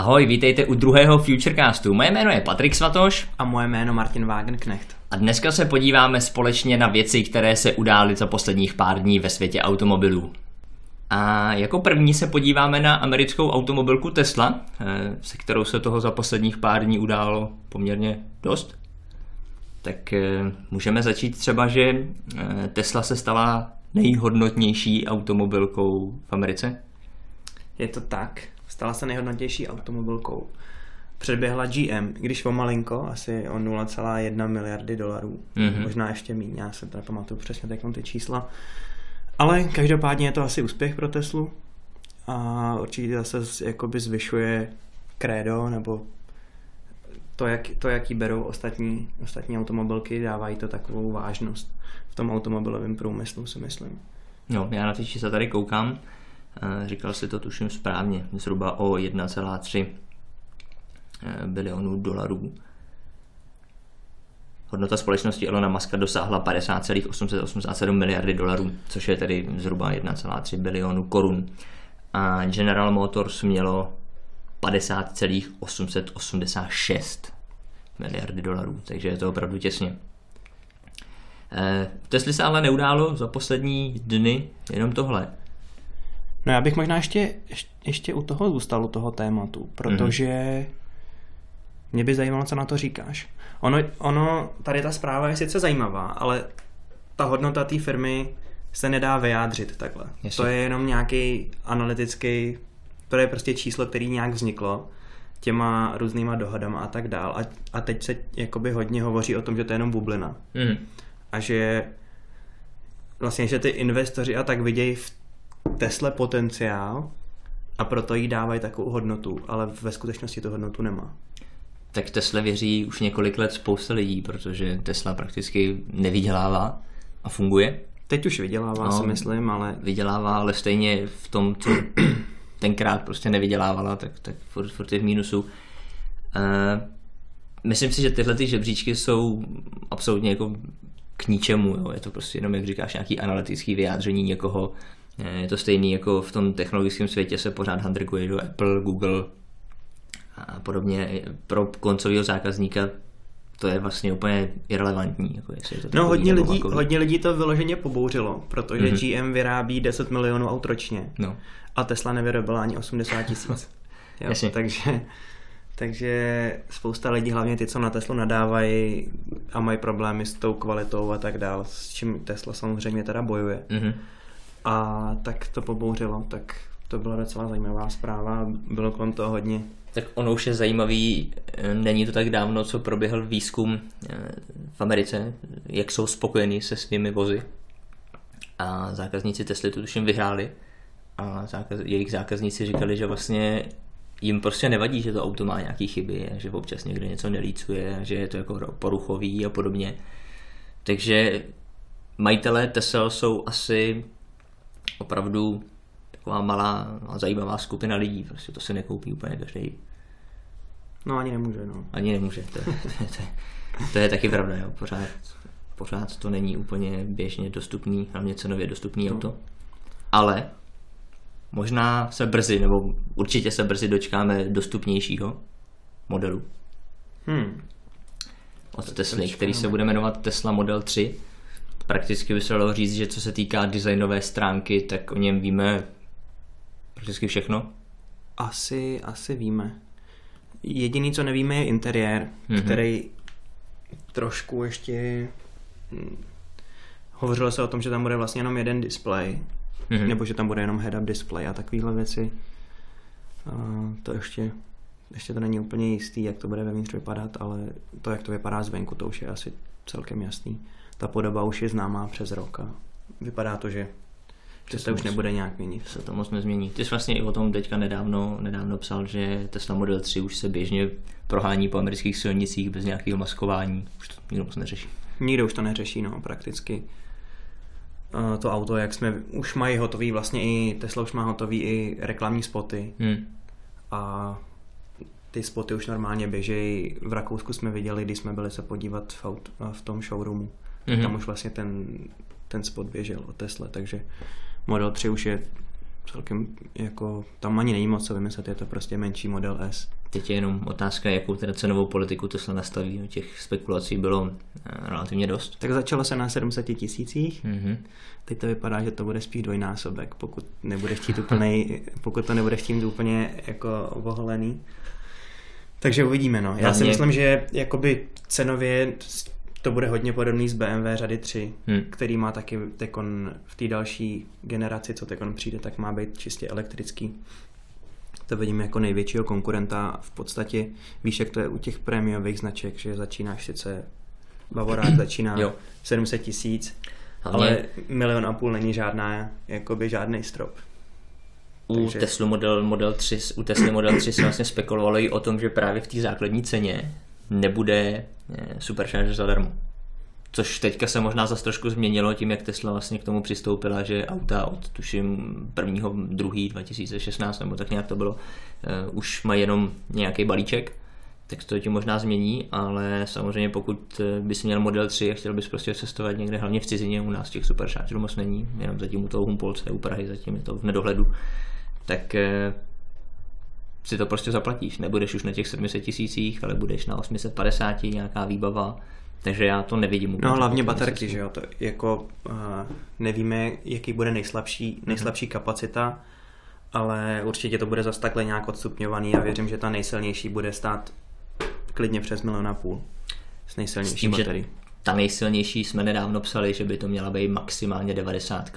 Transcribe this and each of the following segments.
Ahoj, vítejte u druhého Futurecastu. Moje jméno je Patrik Svatoš. A moje jméno Martin Wagenknecht. A dneska se podíváme společně na věci, které se udály za posledních pár dní ve světě automobilů. A jako první se podíváme na americkou automobilku Tesla, eh, se kterou se toho za posledních pár dní událo poměrně dost. Tak eh, můžeme začít třeba, že eh, Tesla se stala nejhodnotnější automobilkou v Americe. Je to tak stala se nejhodnotější automobilkou. Předběhla GM, když o malinko, asi o 0,1 miliardy dolarů. Mm-hmm. Možná ještě méně, já se nepamatuju přesně teď ty čísla. Ale každopádně je to asi úspěch pro Teslu a určitě zase jakoby zvyšuje krédo nebo to, jak, to, jaký berou ostatní, ostatní automobilky, dávají to takovou vážnost v tom automobilovém průmyslu, si myslím. No, já na ty čísla tady koukám. Říkal si to tuším správně, zhruba o 1,3 eh, bilionů dolarů. Hodnota společnosti Elona Muska dosáhla 50,887 miliardy dolarů, což je tedy zhruba 1,3 bilionu korun. A General Motors mělo 50,886 miliardy dolarů, takže je to opravdu těsně. Eh, Tesla se ale neudálo za poslední dny jenom tohle. No já bych možná ještě, ještě u toho zůstal, u toho tématu, protože mm-hmm. mě by zajímalo, co na to říkáš. Ono, ono, tady ta zpráva je sice zajímavá, ale ta hodnota té firmy se nedá vyjádřit takhle. Jestli. To je jenom nějaký analytický, to je prostě číslo, který nějak vzniklo těma různýma dohodama a tak dál. A, a teď se jakoby hodně hovoří o tom, že to je jenom bublina. Mm. A že vlastně, že ty investoři a tak vidějí v Tesla potenciál a proto jí dávají takovou hodnotu, ale ve skutečnosti tu hodnotu nemá. Tak Tesla věří už několik let spousta lidí, protože Tesla prakticky nevydělává a funguje. Teď už vydělává, no, si myslím, ale... Vydělává, ale stejně v tom, co tenkrát prostě nevydělávala, tak, tak furt, furt je v mínusu. Uh, myslím si, že tyhle ty žebříčky jsou absolutně jako k ničemu. Jo. Je to prostě jenom, jak říkáš, nějaký analytický vyjádření někoho, je to stejný jako v tom technologickém světě se pořád handrkuje do Apple, Google a podobně. Pro koncového zákazníka to je vlastně úplně irrelevantní. Jako jestli je to no hodně lidí, hodně lidí to vyloženě pobouřilo, protože mm-hmm. GM vyrábí 10 milionů aut ročně no. a Tesla nevyrobila ani 80 tisíc. takže, takže spousta lidí, hlavně ty, co na Teslu nadávají a mají problémy s tou kvalitou a tak dál, s čím Tesla samozřejmě teda bojuje. Mm-hmm a tak to pobouřilo, tak to byla docela zajímavá zpráva, bylo kolem toho hodně. Tak ono už je zajímavý, eh, není to tak dávno, co proběhl výzkum eh, v Americe, jak jsou spokojení se svými vozy. A zákazníci Tesly to tuším vyhráli a zákaz, jejich zákazníci říkali, že vlastně jim prostě nevadí, že to auto má nějaký chyby, že občas někde něco nelícuje, že je to jako poruchový a podobně. Takže majitelé Tesel jsou asi opravdu taková malá a zajímavá skupina lidí, prostě to se nekoupí úplně každý. No ani nemůže, no. Ani nemůže, to, to, to, to je taky pravda, jo, pořád, pořád to není úplně běžně dostupný, hlavně cenově dostupný no. auto. Ale možná se brzy, nebo určitě se brzy dočkáme dostupnějšího modelu. Hmm. Od Tesla, který se bude jmenovat Tesla Model 3 prakticky by se dalo říct, že co se týká designové stránky, tak o něm víme prakticky všechno? Asi, asi víme. Jediný, co nevíme, je interiér, mm-hmm. který trošku ještě... Hm, hovořilo se o tom, že tam bude vlastně jenom jeden display, mm-hmm. nebo že tam bude jenom head-up display a takovéhle věci. A to ještě, ještě to není úplně jistý, jak to bude vevnitř vypadat, ale to, jak to vypadá zvenku, to už je asi celkem jasný ta podoba už je známá přes rok a vypadá to, že že se už nebude nějak měnit. Se to moc nezmění. Ty jsi vlastně i o tom teďka nedávno, nedávno psal, že Tesla Model 3 už se běžně prohání po amerických silnicích bez nějakého maskování. Už to nikdo moc neřeší. Nikdo už to neřeší, no, prakticky. To auto, jak jsme, už mají hotový, vlastně i Tesla už má hotový i reklamní spoty. Hmm. A ty spoty už normálně běžejí. V Rakousku jsme viděli, když jsme byli se podívat v, aut, v tom showroomu mm-hmm. tam už vlastně ten, ten spot běžel o Tesla, takže Model 3 už je celkem jako, tam ani není moc co vymyslet, je to prostě menší model S. Teď je jenom otázka, jakou teda cenovou politiku Tesla nastaví. Těch spekulací bylo eh, relativně dost. Tak začalo se na 700 tisících, Mm-hmm. teď to vypadá, že to bude spíš dvojnásobek, pokud nebude chtít úplně, pokud to nebude chtít úplně jako oholený. Takže uvidíme, no. Já si myslím, že jakoby cenově to bude hodně podobný z BMW řady 3, Hmm. který má taky tekon v té další generaci, co tekon přijde, tak má být čistě elektrický. To vidím jako největšího konkurenta v podstatě, víš, jak to je u těch prémiových značek, že začínáš sice Bavorák začíná Jo. 700 tisíc, ale milion a půl není žádná, jakoby žádný strop. u takže- Tesla model, model 3, u Tesla Model 3 se vlastně spekulovalo i o tom, že právě v té základní ceně nebude eh, supercharger zadarmo. Což teďka se možná zase trošku změnilo tím, jak Tesla vlastně k tomu přistoupila, že auta od tuším 1. 2. 2016 nebo tak nějak to bylo, eh, už mají jenom nějaký balíček, tak to tím možná změní, ale samozřejmě pokud eh, bys měl model 3 a chtěl bys prostě cestovat někde, hlavně v cizině, u nás těch superchargerů moc není, jenom zatím u toho Humpolce, u Prahy zatím je to v nedohledu, tak si to prostě zaplatíš. Nebudeš už na těch 700 tisících, ale budeš na 850, nějaká výbava. Takže já to nevidím. úplně No hlavně jako baterky, cestu. že jo, to jako uh, nevíme, jaký bude nejslabší, nejslabší kapacita, ale určitě to bude zase takhle nějak odstupňovaný a věřím, že ta nejsilnější bude stát klidně přes milion a půl s nejsilnější S tím, baterií. ta nejsilnější jsme nedávno psali, že by to měla být maximálně 90,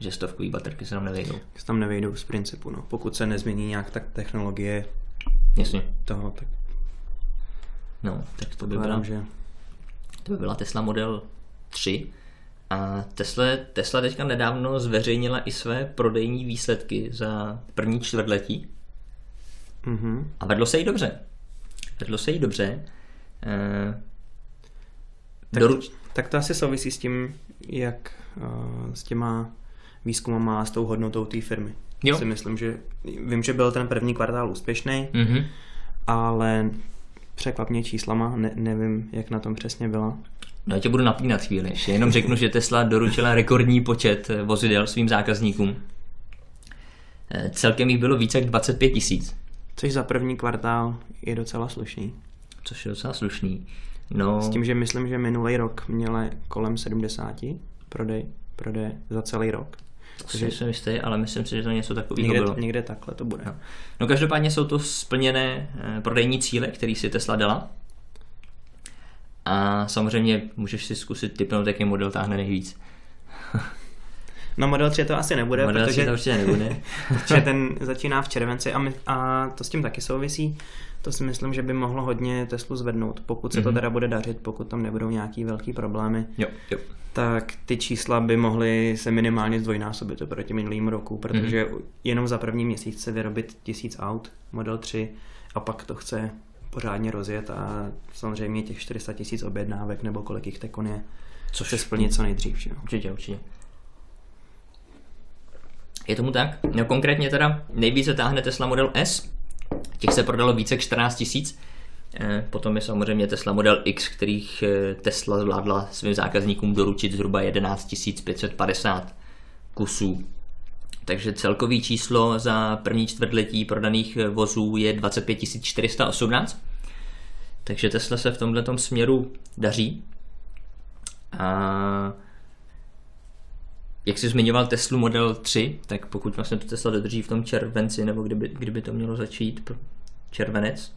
že stovkový baterky se nám nevejdou. Se tam nevejdou z principu, no. Pokud se nezmění nějak tak technologie Jasně. toho, tak No, tak to by, byla, že to by byla Tesla Model 3. A Tesla, Tesla teďka nedávno zveřejnila i své prodejní výsledky za první čtvrtletí. mhm. A vedlo se jí dobře. Vedlo se jí dobře. Eh, Tak, doruč... tak to asi souvisí s tím, jak uh, s těma výzkumama a s tou hodnotou té firmy. Jo. Si myslím, že vím, že byl ten první kvartál úspěšný, Mhm. ale překvap mě číslama, ne, nevím, jak na tom přesně byla. No já tě budu napínat chvíli. Ještě jenom řeknu, že Tesla doručila rekordní počet vozidel svým zákazníkům. Eh, Celkem jich bylo více jak 25 tisíc, Což za první kvartál je docela slušný. což je docela slušný. No, S tím, že myslím, že minulý rok měla kolem 70 prodej, prodej za celý rok. To si jsem jistý, ale myslím si, že to něco takového Někde, bylo. někde takhle to bude. No. no každopádně jsou to splněné eh, prodejní cíle, který si Tesla dala. A samozřejmě můžeš si zkusit typnout, jaký model táhne nejvíc. No Model 3 to asi nebude, Model 3 protože to určitě nebude. protože ten začíná v červenci a, my, a to s tím taky souvisí. To si myslím, že by mohlo hodně Teslu zvednout, pokud se to Mhm. teda bude dařit, pokud tam nebudou nějaký velký problémy, jo, jo. Tak ty čísla by mohly se minimálně zdvojnásobit oproti minulým roku, protože Mhm. jenom za první měsíc chce vyrobit tisíc aut Model 3 a pak to chce pořádně rozjet a samozřejmě těch 400 tisíc objednávek nebo kolik jich tekon je, Což chce splnit co nejdřív. Že? Určitě, určitě. Je tomu tak? No konkrétně teda nejvíce táhne Tesla Model S. Těch se prodalo více jak 14 tisíc. Eh, Potom je samozřejmě Tesla Model X, kterých eh, Tesla zvládla svým zákazníkům doručit zhruba 11 550 kusů. Takže celkový číslo za první čtvrtletí prodaných eh, vozů je 25 418. Takže Tesla se v tomto směru daří. A jak jsi zmiňoval Teslu Model 3, tak pokud vlastně to Tesla dodrží v tom červenci, nebo kdyby, kdyby to mělo začít červenec,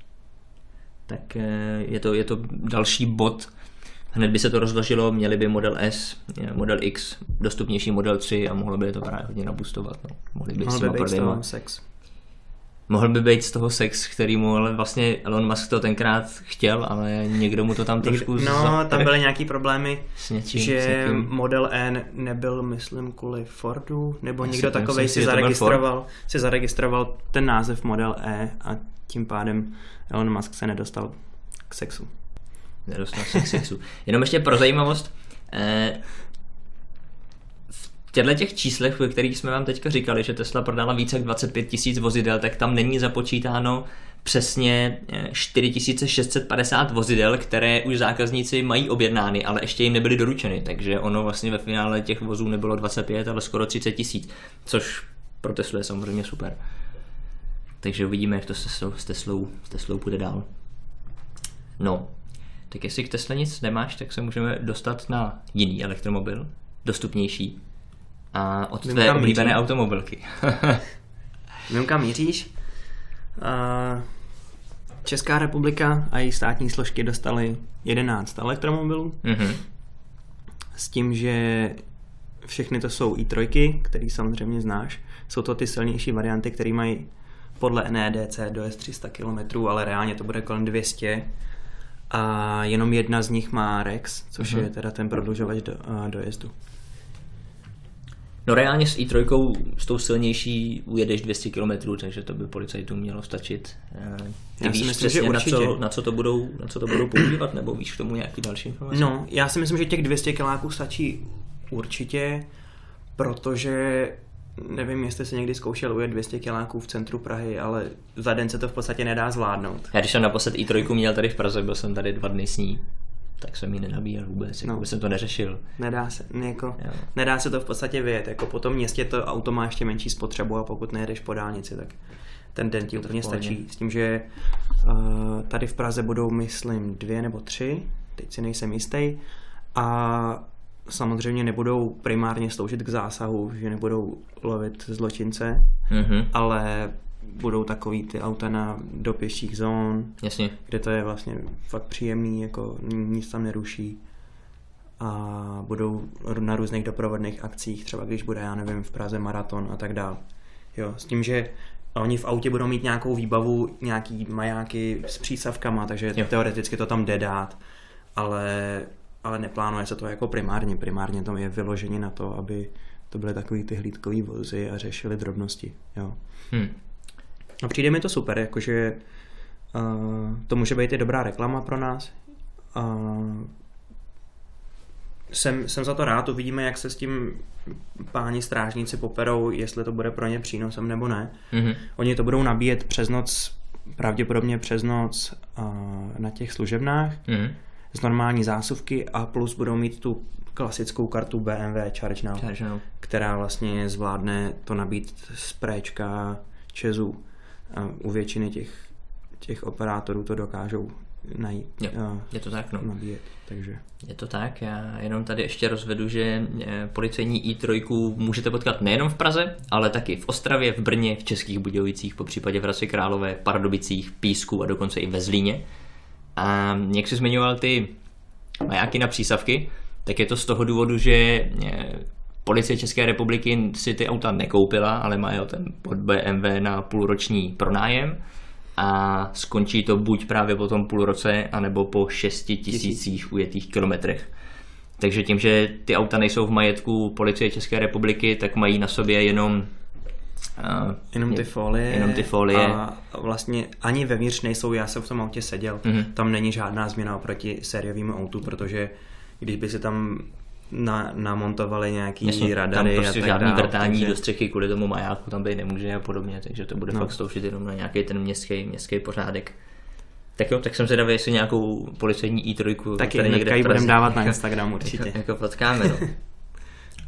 tak eh, je to, je to další bod. Hned by se to rozložilo, měli by Model S, eh, Model X, dostupnější Model 3 a mohlo by to právě hodně nabustovat. No. Mohli by s Mohl těma by být sex. Mohl by být z toho sex, který mu ale vlastně Elon Musk to tenkrát chtěl, ale někdo mu to tam trošku No, zatrhl tam byly nějaký problémy, s něčím, s že někým. Model N nebyl, myslím, kvůli Fordu, nebo Já někdo takovej si, si zaregistroval, si zaregistroval ten název Model E a tím pádem Elon Musk se nedostal k sexu. Nedostal se k sexu. Jenom ještě pro zajímavost, eh, těchto těch číslech, ve kterých jsme vám teďka říkali, že Tesla prodala více jak 25 tisíc vozidel, tak tam není započítáno přesně eh, 4650 vozidel, které už zákazníci mají objednány, ale ještě jim nebyly doručeny, takže ono vlastně ve finále těch vozů nebylo 25, ale skoro 30 tisíc, což pro Teslu je samozřejmě super. Takže uvidíme, jak to s Teslou, s Teslou, s Teslou půjde dál. No, tak jestli k Tesle nic nemáš, tak se můžeme dostat na jiný elektromobil, dostupnější. A od Vím, tvé oblíbené mířím. automobilky. Vím, kam míříš? Česká republika a její státní složky dostaly 11 elektromobilů mhm. s tím, že všechny to jsou i3, který samozřejmě znáš. Jsou to ty silnější varianty, které mají podle NEDC dojezd 300 km, ale reálně to bude kolem 200. A jenom jedna z nich má REX, což Mhm. je teda ten prodlužovač do, dojezdu. No reálně s i3, s tou silnější ujedeš 200 km, takže to by policajtům mělo stačit. Eh, Ty Já si víš myslím, že přesně, na určitě. co, na, co to budou, na co to budou používat, nebo víš k tomu nějaký další informace? No, já si myslím, že těch 200 kiláků stačí určitě, protože nevím, jestli se někdy zkoušel ujet 200 kiláků v centru Prahy, ale za den se to v podstatě nedá zvládnout. Já když jsem naposled i3 měl tady v Praze, byl jsem tady dva dny s ní, tak jsem ji nenabíjel vůbec, jako No. jsem to neřešil. Nedá se, jako, Jo. nedá se to v podstatě vyjet. Jako po tom městě to auto má ještě menší spotřebu a pokud nejedeš po dálnici, tak ten den ti úplně stačí. S tím, že uh, tady v Praze budou, myslím, dvě nebo tři, teď si nejsem jistý, a samozřejmě nebudou primárně sloužit k zásahu, že nebudou lovit zločince, Mhm, ale budou takový ty auta na do pěších zón, jasně. kde to je vlastně fakt příjemný, jako nic tam neruší. A budou na různých doprovodných akcích, třeba když bude, já nevím, v Praze maraton a tak dál. Jo, s tím, že oni v autě budou mít nějakou výbavu, nějaký majáky s přísavkama, takže Jo. teoreticky to tam jde dát, ale, ale neplánuje se to jako primárně. Primárně to je vyložení na to, aby to byly takový ty hlídkový vozy a řešili drobnosti. Jo. Hm. A přijde mi to super, jakože uh, to může být i dobrá reklama pro nás. Uh, jsem, jsem za to rád, uvidíme, jak se s tím páni strážníci poperou, jestli to bude pro ně přínosem nebo ne. Mhm. Oni to budou nabíjet přes noc, pravděpodobně přes noc uh, na těch služebnách Mhm. z normální zásuvky a plus budou mít tu klasickou kartu BMW Charge Now Charge Now. která vlastně zvládne to nabít z préčka Česu. A u většiny těch, těch operátorů to dokážou najít, Jo, a je to tak, no. nabíjet. Takže Je to tak, já jenom tady ještě rozvedu, že eh, policejní i3 můžete potkat nejenom v Praze, ale taky v Ostravě, v Brně, v Českých Budějovicích, po případě v Hradci Králové, Pardubicích, Písku a dokonce i ve Zlíně. A jak jsi zmiňoval ty majáky na přísavky, tak je to z toho důvodu, že eh, policie České republiky si ty auta nekoupila, ale má je ten pod BMW na půlroční pronájem a skončí to buď právě po tom půl roce, anebo po 6 tisících ujetých kilometrech. Takže tím, že ty auta nejsou v majetku policie České republiky, tak mají na sobě jenom uh, jenom ty folie. Jenom ty folie. A vlastně ani vevnitř nejsou, já jsem v tom autě seděl, Mhm. tam není žádná změna oproti sériovému autu, protože když by si tam na, namontovali nějaký Jasně, radary tam prostě a tak žádný dál, vrtání takže- do střechy kvůli tomu majáku tam být nemůže a podobně, takže to bude no. Fakt sloužit jenom na nějaký ten městský, městský pořádek. Tak jo, tak jsem zvědavý, jestli nějakou policejní i3 Taky tady někde budeme dávat na Instagram určitě. Jako, jako potkáme, no.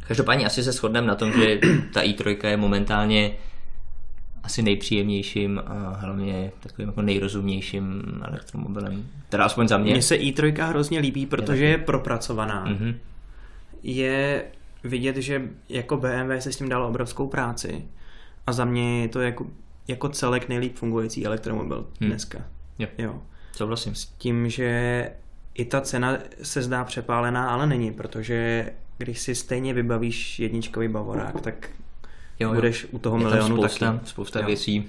Každopádně asi se shodneme na tom, že ta i3 je momentálně asi nejpříjemnějším a hlavně takovým jako nejrozumnějším elektromobilem. Teda aspoň za mě. Mně se i3 hrozně líbí, protože je propracovaná. Mhm. Je vidět, že jako BMW se s tím dalo obrovskou práci a za mě je to jako, jako celek nejlíp fungující elektromobil Hmm. dneska. Jo, Jo. souhlasím. S tím, že i ta cena se zdá přepálená, ale není, protože když si stejně vybavíš jedničkový bavorák, tak Jo, jo. budeš u toho Je tam milionu spousta, taky. spousta Jo. věcí,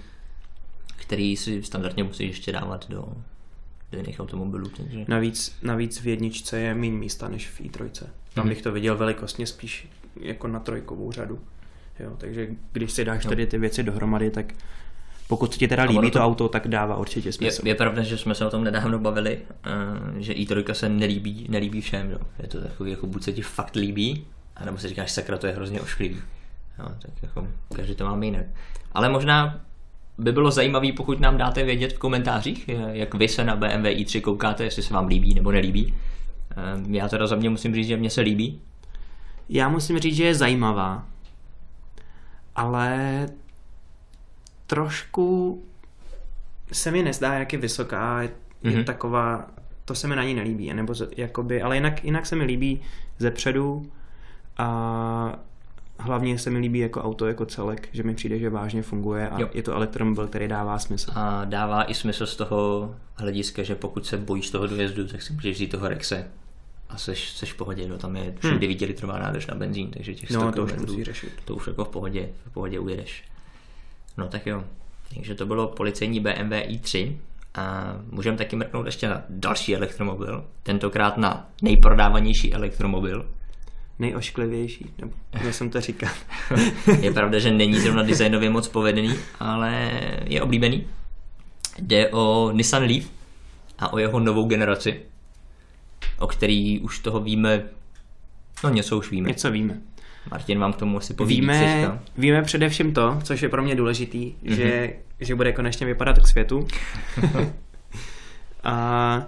které si standardně musíš ještě dávat do, do jiných automobilů. Takže... Navíc, navíc v jedničce je méně místa než v i3. Tam Mhm. bych to viděl velikostně spíš jako na trojkovou řadu. Jo, takže když si dáš tady ty věci dohromady, tak pokud ti teda líbí to- to auto, tak dává určitě Je, smysl. je pravda, že jsme se o tom nedávno bavili, eh, že i3 se nelíbí, nelíbí všem. Jo. Je to takový, jako buď se ti fakt líbí, anebo si říkáš, sakra, to je hrozně ošklivý. Jo, tak jako každý to máme jinak. Ale možná by bylo zajímavé, pokud nám dáte vědět v komentářích, eh, jak vy se na BMW i3 koukáte, jestli se vám líbí nebo nelíbí. Eh, Já teda za mě musím říct, že mě se líbí. Já musím říct, že je zajímavá. ale trošku se mi nezdá, jak je vysoká, je mm-hmm. taková, to se mi na ní nelíbí, nebo jakoby, ale jinak, jinak se mi líbí ze předu a hlavně se mi líbí jako auto jako celek, že mi přijde, že vážně funguje a jo. je to elektromobil, který dává smysl. A dává i smysl z toho hlediska, že pokud se bojíš toho dojezdu, tak si můžeš vzít toho Rexe a seš, seš v pohodě, no, tam je hmm. 9 litrová nádrž na benzín, takže těch 100 no, to už musí řešit. To už jako v pohodě, v pohodě ujedeš. No tak jo, takže to bylo policejní BMW i3 a můžeme taky mrknout ještě na další elektromobil, tentokrát na nejprodávanější elektromobil, nejošklivější, nebo jak jsem to říkal. je pravda, že není zrovna designově moc povedený, ale je oblíbený. Jde o Nissan Leaf a o jeho novou generaci, o který už toho víme, no něco už víme. Něco víme. Martin vám k tomu asi poví víme, víc, víme především to, což je pro mě důležitý, mm-hmm. že, že bude konečně vypadat k světu. a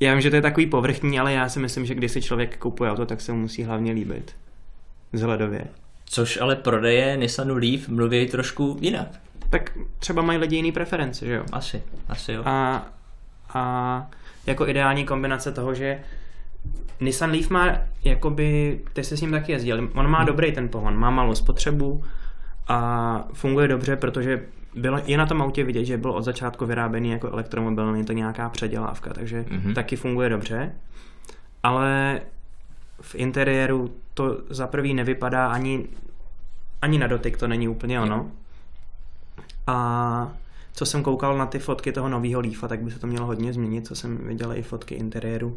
já vím, že to je takový povrchní, ale já si myslím, že když si člověk kupuje auto, tak se mu musí hlavně líbit. Vzhledově. Což ale prodeje Nissanu Leaf mluví trošku jinak. Tak třeba mají lidi jiný preference, že jo? Asi, asi jo. A, a jako ideální kombinace toho, že Nissan Leaf má, jakoby, ty jsi s ním taky jezdil, on má hmm. dobrý ten pohon, má malou spotřebu a funguje dobře, protože bylo, je na tom autě vidět, že byl od začátku vyráběný jako elektromobil, není to nějaká předělávka, takže mm-hmm. taky funguje dobře. Ale v interiéru to za prvý nevypadá ani, ani na dotyk, to není úplně ono. A co jsem koukal na ty fotky toho nového Leafa, tak by se to mělo hodně změnit, co jsem viděl i fotky interiéru,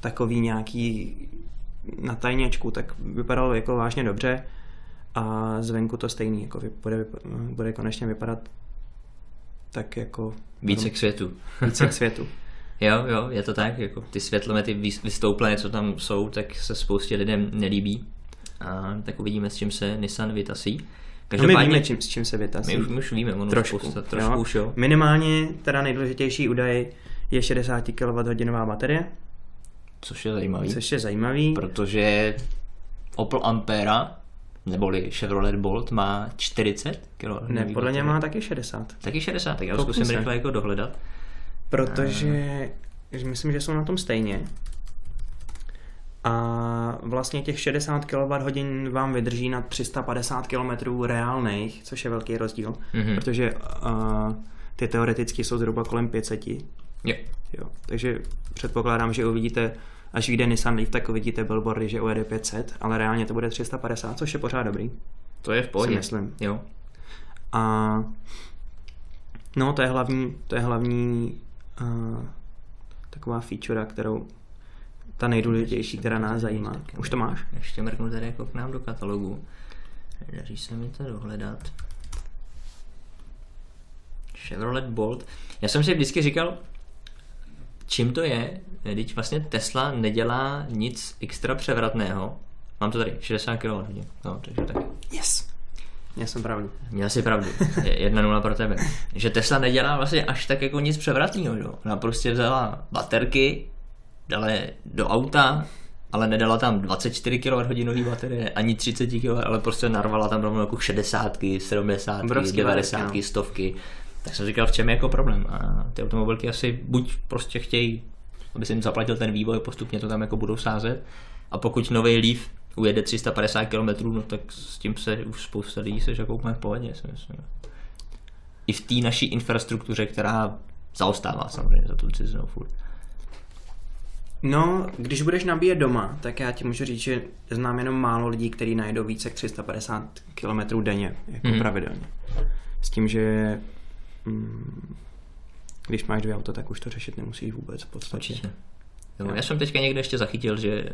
takový nějaký na tajněčku, tak vypadalo jako vážně dobře a zvenku to stejný, jako bude, bude konečně vypadat tak jako... Více k světu. Více k světu. jo, jo, je to tak, jako ty světlomety vystouplé, co tam jsou, tak se spoustě lidem nelíbí. A tak uvidíme, s čím se Nissan vytasí. Každopádně, no my víme, čím, s čím se vytasí. My už, my už víme, ono trošku, spousta, trošku jo. už jo. Minimálně teda nejdůležitější údaj je 60 kWh baterie. Což je zajímavý. Což je zajímavý. Protože Opel Ampera neboli Chevrolet Bolt má 40 kg. Ne, podle něj má taky 60. Taky 60, tak já to zkusím rychle jako dohledat. Protože a... myslím, že jsou na tom stejně. A vlastně těch 60 kWh vám vydrží na 350 km reálných, což je velký rozdíl, mm-hmm. protože uh, ty teoreticky jsou zhruba kolem 500. Jo. jo. Takže předpokládám, že uvidíte až vyjde Nissan Leaf, tak uvidíte billboardy, že ujede 500, ale reálně to bude 350, což je pořád dobrý. To je v pohodě. myslím. Jo. A no, to je hlavní, to je hlavní uh, taková feature, kterou ta nejdůležitější, která nás zajímá. Už to máš? Ještě mrknu tady jako k nám do katalogu. Daří se mi to dohledat. Chevrolet Bolt. Já jsem si vždycky říkal, čím to je, teď vlastně Tesla nedělá nic extra převratného. Mám to tady, 60 kWh. No, takže tak. Yes. Já jsem pravdu. Měl jsi pravdu. Jedna nula pro tebe. Že Tesla nedělá vlastně až tak jako nic převratného. Jo. Ona prostě vzala baterky, dala je do auta, ale nedala tam 24 kWh baterie, ani 30 kWh, ale prostě narvala tam rovnou jako 60, 70, Obrovský 90, barek, no. stovky. Tak jsem říkal, v čem je jako problém. A ty automobilky asi buď prostě chtějí, aby si jim zaplatil ten vývoj, postupně to tam jako budou sázet. A pokud nový Leaf ujede 350 km, no tak s tím se už spousta lidí se jako úplně v pohodě, si myslím. I v té naší infrastruktuře, která zaostává samozřejmě za tu cizinou furt. No, když budeš nabíjet doma, tak já ti můžu říct, že znám jenom málo lidí, kteří najdou více jak 350 km denně, jako mm. pravidelně. S tím, že mm, když máš dvě auta, tak už to řešit nemusíš vůbec v podstatě. Určitě. Jo, já jsem teďka někde ještě zachytil, že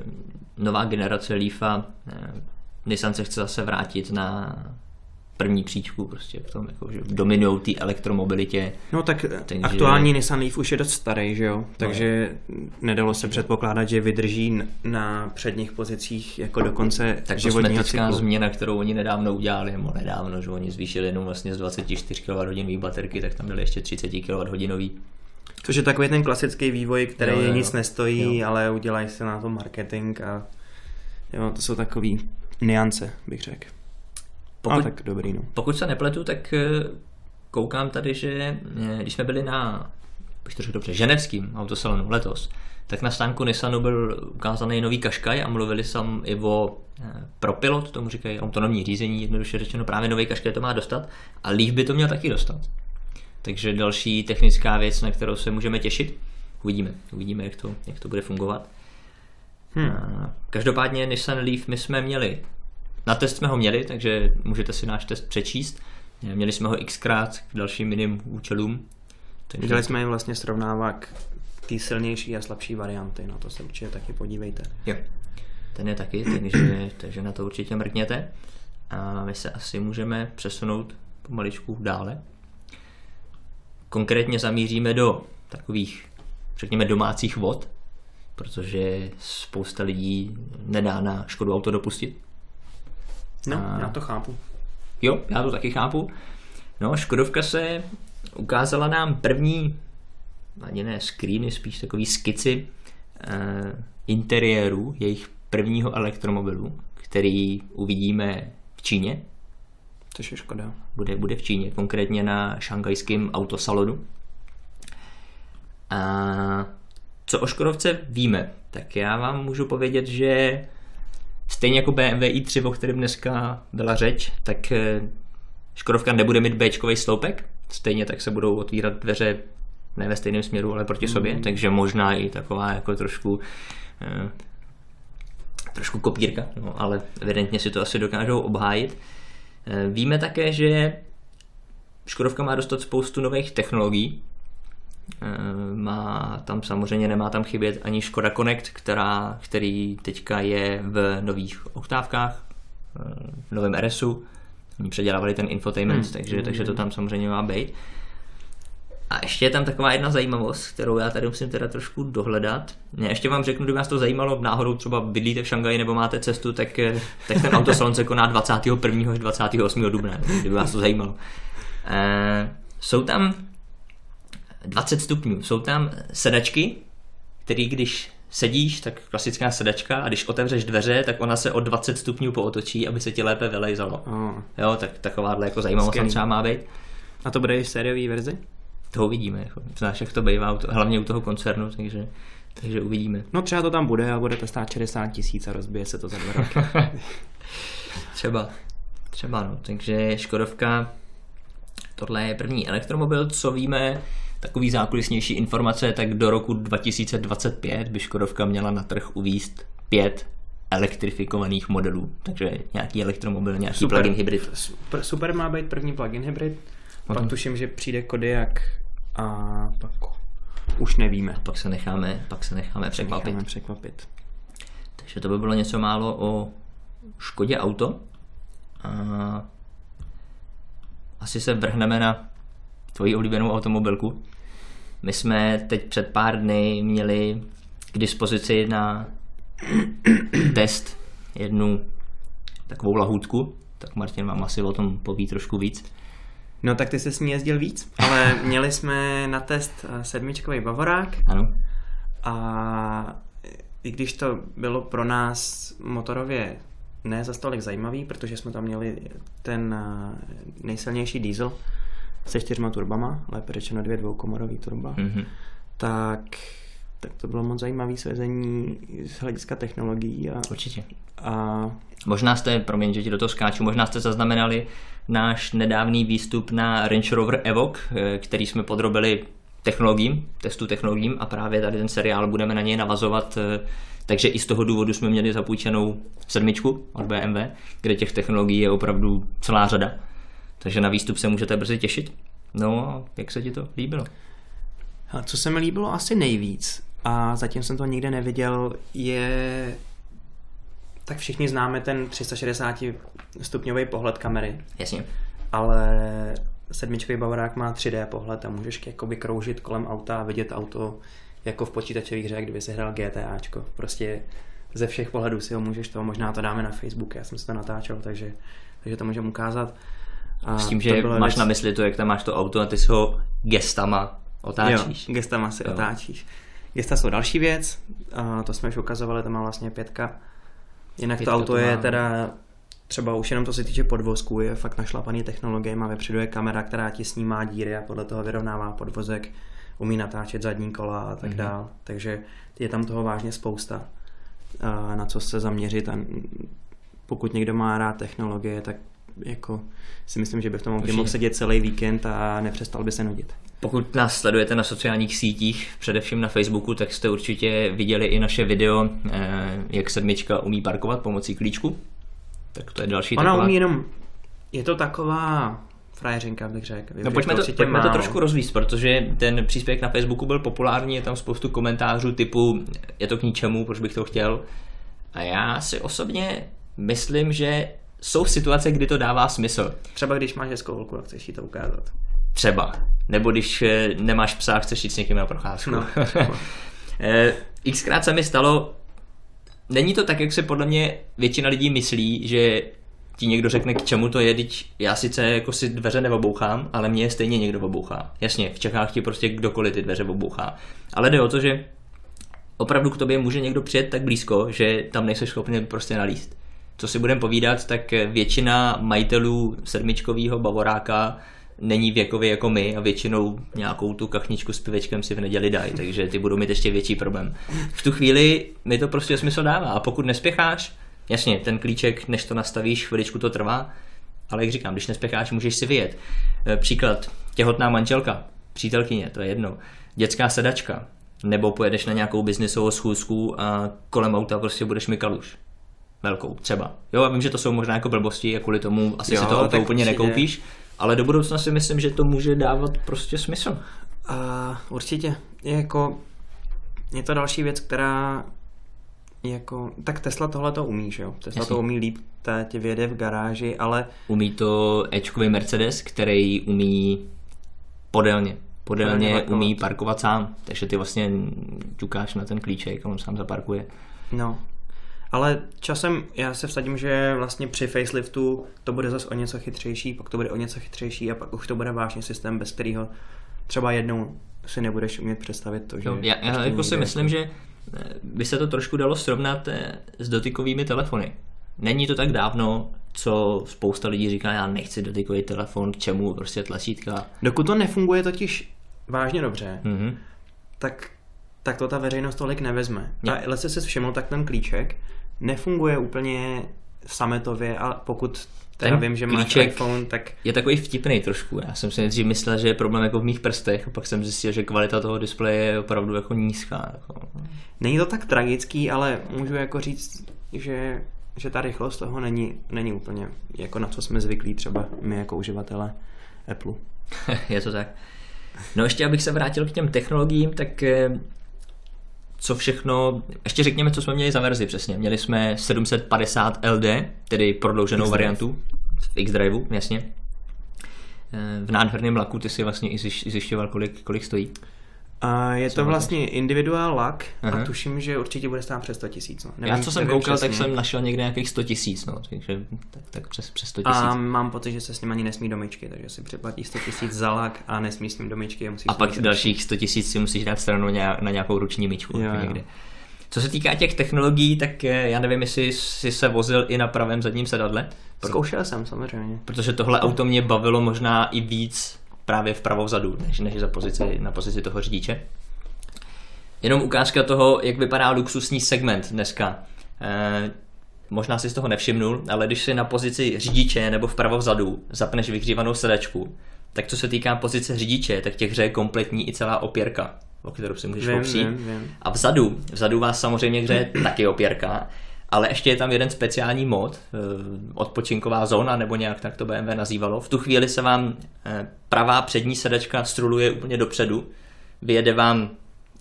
nová generace Leafa eh, Nissan se chce zase vrátit na první příčku prostě v tom, jako, že dominují té elektromobilitě. No tak takže... aktuální Nissan Leaf už je dost starý, že jo? Takže no. nedalo se předpokládat, že vydrží na předních pozicích jako do konce tak životního cyklu. změna, kterou oni nedávno udělali, nebo nedávno, že oni zvýšili jenom vlastně z 24 kWh baterky, tak tam dali ještě 30 kWh. Což je takový ten klasický vývoj, který jo, jo, nic nestojí, jo. ale udělají se na to marketing a jo, to jsou takový niance, bych řekl. Pokud, tak dobrý, no. pokud se nepletu, tak eh, koukám tady, že eh, když jsme byli na, bych to řekl dobře, ženevským autosalonu letos, tak na stánku Nissanu byl ukázaný nový Kaškaj a mluvili tam i o eh, propilot, tomu říkají autonomní řízení, jednoduše řečeno právě nový Kaškaj to má dostat a Leaf by to měl taky dostat. Takže další technická věc, na kterou se můžeme těšit. Uvidíme, uvidíme, jak to, jak to bude fungovat. Hmm. Každopádně Nissan Leaf my jsme měli, na test jsme ho měli, takže můžete si náš test přečíst. Měli jsme ho xkrát k dalším jiným účelům. Takže... Viděli jsme jim vlastně srovnávat ty silnější a slabší varianty, na to se určitě taky podívejte. Jo, ten je taky, takže, takže na to určitě mrkněte. A my se asi můžeme přesunout pomaličku dále. Konkrétně zamíříme do takových, řekněme, domácích vod, protože spousta lidí nedá na Škodu auto dopustit. No, a... já to chápu. Jo, já to taky chápu. No, Škodovka se ukázala nám první, ani ne screeny, spíš takový skici uh, interiéru jejich prvního elektromobilu, který uvidíme v Číně. Což je škoda. Bude, bude v Číně, konkrétně na šanghajském autosalonu. A co o Škodovce víme? Tak já vám můžu povědět, že stejně jako BMW i3, o kterém dneska byla řeč, tak eh, Škodovka nebude mít b sloupek, stejně tak se budou otvírat dveře ne ve stejném směru, ale proti sobě, mm. takže možná i taková jako trošku eh, trošku kopírka, no, ale evidentně si to asi dokážou obhájit. Eh, víme také, že Škodovka má dostat spoustu nových technologií, má tam samozřejmě nemá tam chybět ani Škoda Connect, která, který teďka je v nových oktávkách, eh, v novém RSu. Oni předělávali ten infotainment, hmm. takže, takže to tam samozřejmě má být. A ještě je tam taková jedna zajímavost, kterou já tady musím teda trošku dohledat. Já ještě vám řeknu, kdyby vás to zajímalo, náhodou třeba bydlíte v Šangaji nebo máte cestu, tak, eh, tak ten autosalon se koná 21. až 28. dubna, kdyby vás to zajímalo. E, jsou tam 20 stupňů. Jsou tam sedačky, které když sedíš, tak klasická sedačka a když otevřeš dveře, tak ona se o 20 stupňů pootočí, aby se ti lépe vylejzalo. Oh. Jo, tak takováhle jako zajímavost tam třeba má být. A to bude i v sériové verzi? To uvidíme, jako. Znáš, jak to bývá, hlavně u toho koncernu, takže, takže uvidíme. No třeba to tam bude a bude to stát 60 tisíc a rozbije se to za dva roky. třeba, třeba no, takže Škodovka, tohle je první elektromobil, co víme, takový zákulisnější informace, tak do roku 2025 by Škodovka měla na trh uvíst pět elektrifikovaných modelů, takže nějaký elektromobil, nějaký super, plug-in hybrid. Super, super má být první plug-in hybrid, pak tom... tuším, že přijde Kodiak a pak už nevíme. A pak se necháme, pak se necháme překvapit. Necháme překvapit. Takže to by bylo něco málo o Škodě auto. A asi se vrhneme na tvoji oblíbenou automobilku. My jsme teď před pár dny měli k dispozici na test jednu takovou lahůdku, tak Martin vám asi o tom poví trošku víc. No tak ty jsi s ní jezdil víc, ale měli jsme na test eh, sedmičkový Bavorák. Ano. A i když to bylo pro nás motorově ne za stolik zajímavý, protože jsme tam měli ten eh, nejsilnější diesel, se čtyřma turbama, lépe řečeno dvě dvoukomorový turba, mm-hmm. tak, tak to bylo moc zajímavé svezení z hlediska technologií. A, Určitě. A... Možná jste, promiň, že ti do toho skáču, možná jste zaznamenali náš nedávný výstup na Range Rover Evoque, eh, který jsme podrobili technologiím, testu technologiím a právě tady ten seriál budeme na něj navazovat, eh, takže i z toho důvodu jsme měli zapůjčenou sedmičku od BMW, kde těch technologií je opravdu celá řada. Takže na výstup se můžete brzy těšit. No a jak se ti to líbilo? Co se mi líbilo asi nejvíc, a zatím jsem to nikde neviděl, je tak všichni známe ten 360 stupňový pohled kamery. Jasně. Ale sedmičkový Bavorák má 3D pohled a můžeš jakoby kroužit kolem auta a vidět auto jako v počítačových hře, kdyby si hrál GTAčko. Prostě ze všech pohledů si ho můžeš to, možná to dáme na Facebook, já jsem si to natáčel, takže, takže to můžeme ukázat. A S tím, že máš věc... na mysli to, jak tam máš to auto a ty si ho gestama otáčíš. Jo, gestama si jo. otáčíš. Gesta jsou další věc, a to jsme už ukazovali, to má vlastně pětka. Jinak pětka to auto to je teda třeba už jenom to se týče podvozků, je fakt našlapaný technologie, má vepředu je kamera, která ti snímá díry a podle toho vyrovnává podvozek, umí natáčet zadní kola a tak mm-hmm. dál. Takže je tam toho vážně spousta, na co se zaměřit a pokud někdo má rád technologie, tak jako si myslím, že by v tom mohl sedět celý víkend a nepřestal by se nudit. Pokud nás sledujete na sociálních sítích, především na Facebooku, tak jste určitě viděli i naše video, eh, jak sedmička umí parkovat pomocí klíčku. Tak to je další Ona taková... umí jenom, je to taková frajeřinka, bych řekl. no pojďme, to, pojďme to trošku rozvíct, protože ten příspěvek na Facebooku byl populární, je tam spoustu komentářů typu je to k ničemu, proč bych to chtěl. A já si osobně myslím, že jsou situace, kdy to dává smysl. Třeba když máš hezkou holku a chceš jí to ukázat. Třeba. Nebo když eh, nemáš psa a chceš jít s někým na procházku. No. Eh, xkrát se mi stalo, není to tak, jak se podle mě většina lidí myslí, že ti někdo řekne, k čemu to je, teď já sice jako si dveře neobouchám, ale mě stejně někdo obouchá. Jasně, v Čechách ti prostě kdokoliv ty dveře obouchá. Ale jde o to, že opravdu k tobě může někdo přijet tak blízko, že tam nejseš schopný prostě nalíst. Co si budeme povídat, tak většina majitelů sedmičkového bavoráka není věkově jako my a většinou nějakou tu kachničku s pivečkem si v neděli dají, takže ty budou mít ještě větší problém. V tu chvíli mi to prostě smysl dává a pokud nespěcháš, jasně, ten klíček, než to nastavíš, chviličku to trvá, ale jak říkám, když nespěcháš, můžeš si vyjet. E, příklad, těhotná manželka, přítelkyně, to je jedno, dětská sedačka, nebo pojedeš na nějakou biznisovou schůzku a kolem auta prostě budeš mi kaluš. Velkou, třeba. Jo, a vím, že to jsou možná jako blbosti a kvůli tomu asi jo, si to auto úplně nekoupíš, ale do budoucna si myslím, že to může dávat prostě smysl. Uh, určitě. Je jako, je to další věc, která jako, tak Tesla tohle to umí, že jo? Tesla Jasně. to umí líp, ta tě vyjede v garáži, ale... Umí to Ečkový Mercedes, který umí podélně. Podélně umí parkovat sám, takže ty vlastně ťukáš na ten klíček a on sám zaparkuje. No, ale časem já se vsadím, že vlastně při faceliftu to bude zase o něco chytřejší, pak to bude o něco chytřejší a pak už to bude vážně systém, bez kterého třeba jednou si nebudeš umět představit to, že... No, já, já jako si myslím, že eh, by se to trošku dalo srovnat eh, s dotykovými telefony. Není to tak dávno, co spousta lidí říká, já nechci dotykový telefon, k čemu prostě tlačítka. Dokud to nefunguje totiž vážně dobře, mm-hmm. tak tak to ta veřejnost tolik nevezme. A ale se všiml, tak ten klíček nefunguje úplně sametově a pokud teda ten vím, že máš iPhone, tak... Je takový vtipný trošku. Já jsem si nejdřív myslel, že je problém jako v mých prstech a pak jsem zjistil, že kvalita toho displeje je opravdu jako nízká. Jako... Není to tak tragický, ale můžu jako říct, že, že ta rychlost toho není, není úplně jako na co jsme zvyklí třeba my jako uživatelé Apple. je to tak. No ještě abych se vrátil k těm technologiím, tak eh, co všechno, ještě řekněme, co jsme měli za verzi přesně. Měli jsme 750 LD, tedy prodlouženou X-Drive. variantu v X-Driveu, jasně. Eh, v nádherném laku ty si vlastně i zjišťoval, kolik, kolik stojí. A je to vlastně individuál lak uh-huh. a tuším, že určitě bude stát přes 100 tisíc. No. Já co jsem koukal, přesně. tak jsem našel někde nějakých 100 tisíc, no, takže tak, tak přes, přes 100 tisíc. A mám pocit, že se s ním ani nesmí domyčky, takže si přeplatí 100 tisíc za lak a nesmí s ním domyčky. A, a pak dalších 100 tisíc si musíš dát stranou na nějakou ruční myčku. Jo, někde. Jo. Co se týká těch technologií, tak eh, já nevím, jestli jsi se vozil i na pravém zadním sedadle. Zkoušel jsem samozřejmě. Protože tohle auto mě bavilo možná i víc právě vpravo vzadu, než, než za pozici, na pozici toho řidiče. Jenom ukázka toho, jak vypadá luxusní segment dneska. E, možná si z toho nevšimnul, ale když si na pozici řidiče nebo vpravo vzadu zapneš vyhřívanou sedačku, tak co se týká pozice řidiče, tak těch hře je kompletní i celá opěrka, o kterou si můžeš vím, opřít. Vím, vím. A vzadu, vzadu vás samozřejmě hře taky opěrka, ale ještě je tam jeden speciální mod, eh, odpočinková zóna, nebo nějak tak to BMW nazývalo. V tu chvíli se vám eh, pravá přední sedačka struluje úplně dopředu, vyjede vám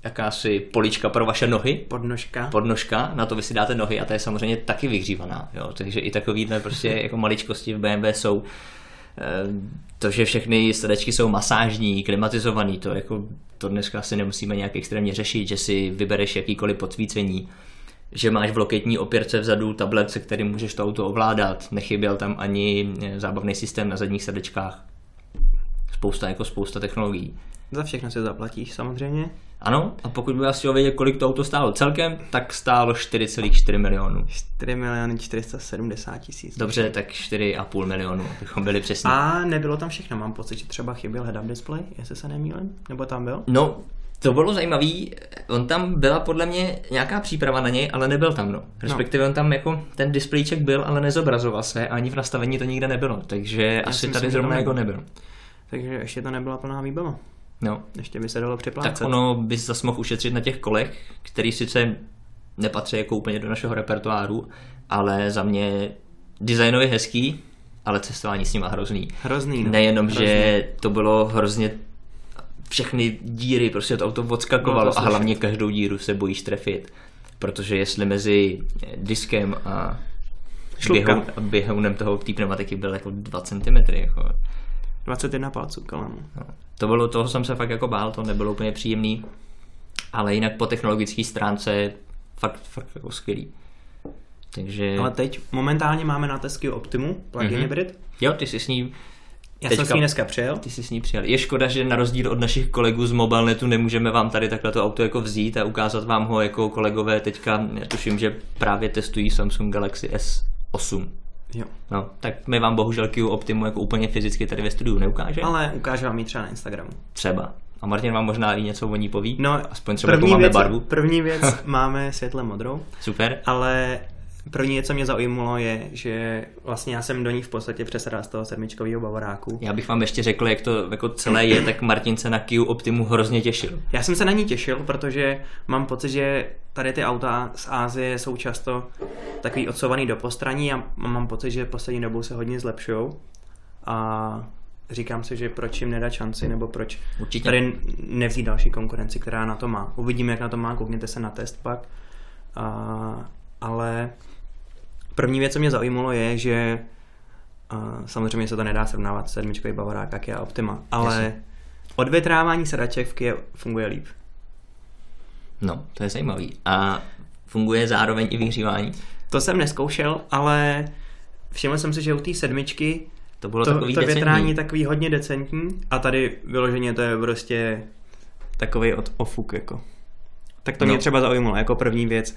jakási polička pro vaše nohy. Podnožka. Podnožka, na to vy si dáte nohy a to je samozřejmě taky vyhřívaná. Jo? Takže i takovýhle prostě jako maličkosti v BMW jsou eh, to, že všechny sedačky jsou masážní, klimatizovaný, to, jako, to dneska asi nemusíme nějak extrémně řešit, že si vybereš jakýkoliv podsvícení, že máš v loketní opěrce vzadu tablet, se kterým můžeš to auto ovládat, nechyběl tam ani eh, zábavný systém na zadních sedečkách. Spousta, jako spousta technologií. Za všechno si zaplatíš samozřejmě. Ano, a pokud by vás chtěl vědět, kolik to auto stálo celkem, tak stálo 4,4 milionů. 4 miliony 470 tisíc. Dobře, tak 4,5 milionů, abychom byli přesní. A nebylo tam všechno, mám pocit, že třeba chyběl head-up display, jestli se nemýlím, nebo tam byl? No, to bylo zajímavý, on tam byla podle mě nějaká příprava na něj, ale nebyl tam, no. Respektive on tam jako ten displejček byl, ale nezobrazoval se, ani v nastavení to nikde nebylo, takže Já asi tady zrovna jako nebyl. Takže ještě to nebyla plná výbava. No. Ještě by se dalo připlácet. Tak ono by se mohl ušetřit na těch kolech, který sice nepatří jako úplně do našeho repertoáru, ale za mě designově hezký, ale cestování s nima hrozný. Hrozný, no. Nejenom, hrozný. že to bylo hrozně všechny díry, prostě to auto odskakovalo no, a hlavně každou díru se bojíš trefit. Protože jestli mezi diskem a běhounem toho té pneumatiky byl jako 2 cm. Jako. 21 palců kolem. No. To bylo, toho jsem se fakt jako bál, to nebylo úplně příjemný. Ale jinak po technologické stránce fakt, fakt jako skvělý. Takže... Ale teď momentálně máme na Tesky Optimu plug-in mm-hmm. hybrid. Jo, ty jsi s ní já Teďka, jsem s ní dneska přijel. Ty jsi s ní přijel. Je škoda, že na rozdíl od našich kolegů z Mobilenetu nemůžeme vám tady takhle to auto jako vzít a ukázat vám ho jako kolegové teďka, já tuším, že právě testují Samsung Galaxy S8. Jo. No, tak my vám bohužel Q Optimu jako úplně fyzicky tady ve studiu neukáže. Ale ukáže vám ji třeba na Instagramu. Třeba. A Martin vám možná i něco o ní poví. No, aspoň třeba první máme věc, barvu. První věc máme světle modrou. Super. Ale První, co mě zaujímalo, je, že vlastně já jsem do ní v podstatě přesadal z toho sedmičkového bavoráku. Já bych vám ještě řekl, jak to jako celé je, tak Martin se na Kia Optimu hrozně těšil. Já jsem se na ní těšil, protože mám pocit, že tady ty auta z Ázie jsou často takový odsouvaný do postraní a mám pocit, že poslední dobou se hodně zlepšují. A říkám si, že proč jim nedat šanci, nebo proč Určitě. tady nevzít další konkurenci, která na to má. Uvidíme, jak na to má, koukněte se na test pak. A, ale První věc, co mě zaujímalo, je, že uh, samozřejmě se to nedá srovnávat s sedmičkový Bavorák a Kia Optima, ale Jasně. odvětrávání sedaček v Kia funguje líp. No, to je zajímavý. A funguje zároveň i vyhřívání? To jsem neskoušel, ale všiml jsem si, že u té sedmičky to bylo to, takový to větrání je takový hodně decentní a tady vyloženě to je prostě takový od ofuk jako. Tak to no. mě třeba zaujímalo jako první věc,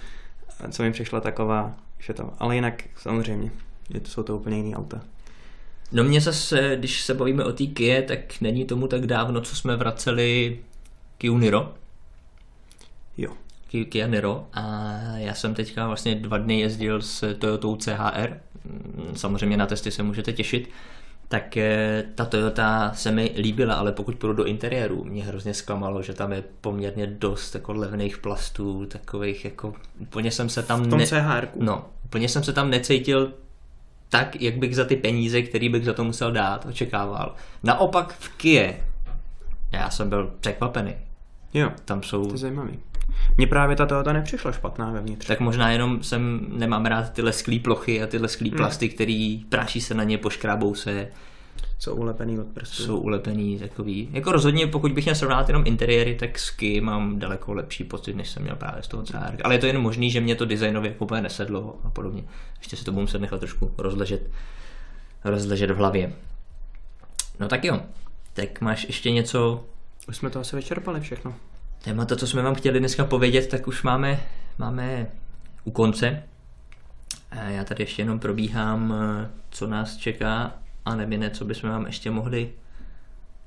co mi přišla taková že to. Ale jinak samozřejmě, je to, jsou to úplně jiný auta. No mě zase, když se bavíme o té Kia, tak není tomu tak dávno, co jsme vraceli Kia Niro. Jo. Kia Niro a já jsem teďka vlastně dva dny jezdil s Toyotou CHR. Samozřejmě na testy se můžete těšit tak eh, ta Toyota se mi líbila, ale pokud půjdu do interiéru, mě hrozně zklamalo, že tam je poměrně dost jako levných plastů, takových jako, úplně jsem se tam... V tom ne... No, úplně jsem se tam necítil tak, jak bych za ty peníze, který bych za to musel dát, očekával. Naopak v Kie, já jsem byl překvapený. Jo, tam jsou... to je zajímavý. Mně právě ta Toyota nepřišla špatná vevnitř. Tak možná jenom jsem nemám rád ty lesklý plochy a ty lesklý hmm. plasty, který práší se na ně, poškrábou se. Jsou ulepený od prstů. Jsou ulepený takový. Jako rozhodně, pokud bych měl srovnat jenom interiéry, tak ski mám daleko lepší pocit, než jsem měl právě z toho CR. Ale je to jen možný, že mě to designově úplně nesedlo a podobně. Ještě se to budu muset nechat trošku rozležet, rozležet v hlavě. No tak jo. Tak máš ještě něco? Už jsme to asi vyčerpali všechno témata, co jsme vám chtěli dneska povědět, tak už máme, máme u konce. Já tady ještě jenom probíhám, co nás čeká a nevím, co bychom vám ještě mohli,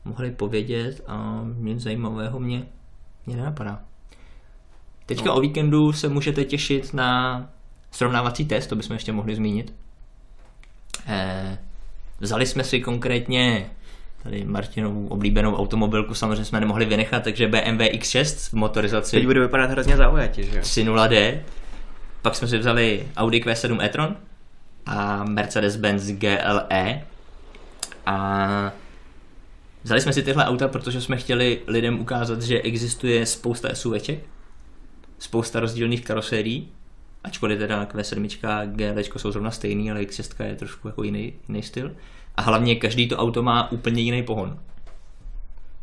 mohli povědět a nic zajímavého mě, mě nenapadá. Teďka no. o víkendu se můžete těšit na srovnávací test, to bychom ještě mohli zmínit. Eh, vzali jsme si konkrétně tady Martinovou oblíbenou automobilku samozřejmě jsme nemohli vynechat, takže BMW X6 v motorizaci. Teď bude vypadat hrozně zaujatě, že 3.0D. Pak jsme si vzali Audi Q7 e-tron a Mercedes-Benz GLE. A vzali jsme si tyhle auta, protože jsme chtěli lidem ukázat, že existuje spousta SUVček, spousta rozdílných karosérií, ačkoliv teda Q7 a GL jsou zrovna stejný, ale X6 je trošku jako jiný, jiný styl. A hlavně každý to auto má úplně jiný pohon.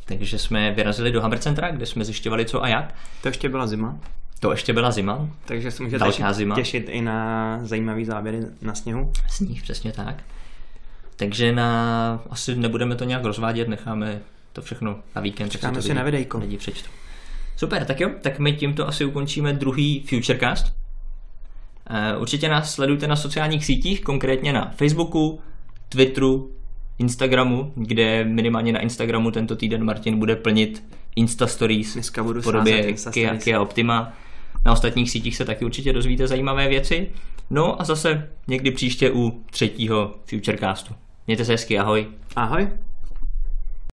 Takže jsme vyrazili do Hammer Centra, kde jsme zjišťovali co a jak. To ještě byla zima. To ještě byla zima. Takže se můžete těšit, zima. těšit i na zajímavý záběry na sněhu. Sníh, přesně tak. Takže na, asi nebudeme to nějak rozvádět, necháme to všechno na víkend. Čekáme si na videjko. Lidi přečtou. Super, tak jo, tak my tímto asi ukončíme druhý Futurecast. Eh, určitě nás sledujte na sociálních sítích, konkrétně na Facebooku, Twitteru, Instagramu, kde minimálně na Instagramu tento týden Martin bude plnit Insta Stories Dneska budu v podobě Kia. Kia Optima. Na ostatních sítích se taky určitě dozvíte zajímavé věci. No a zase někdy příště u třetího Futurecastu. Mějte se hezky, ahoj. Ahoj.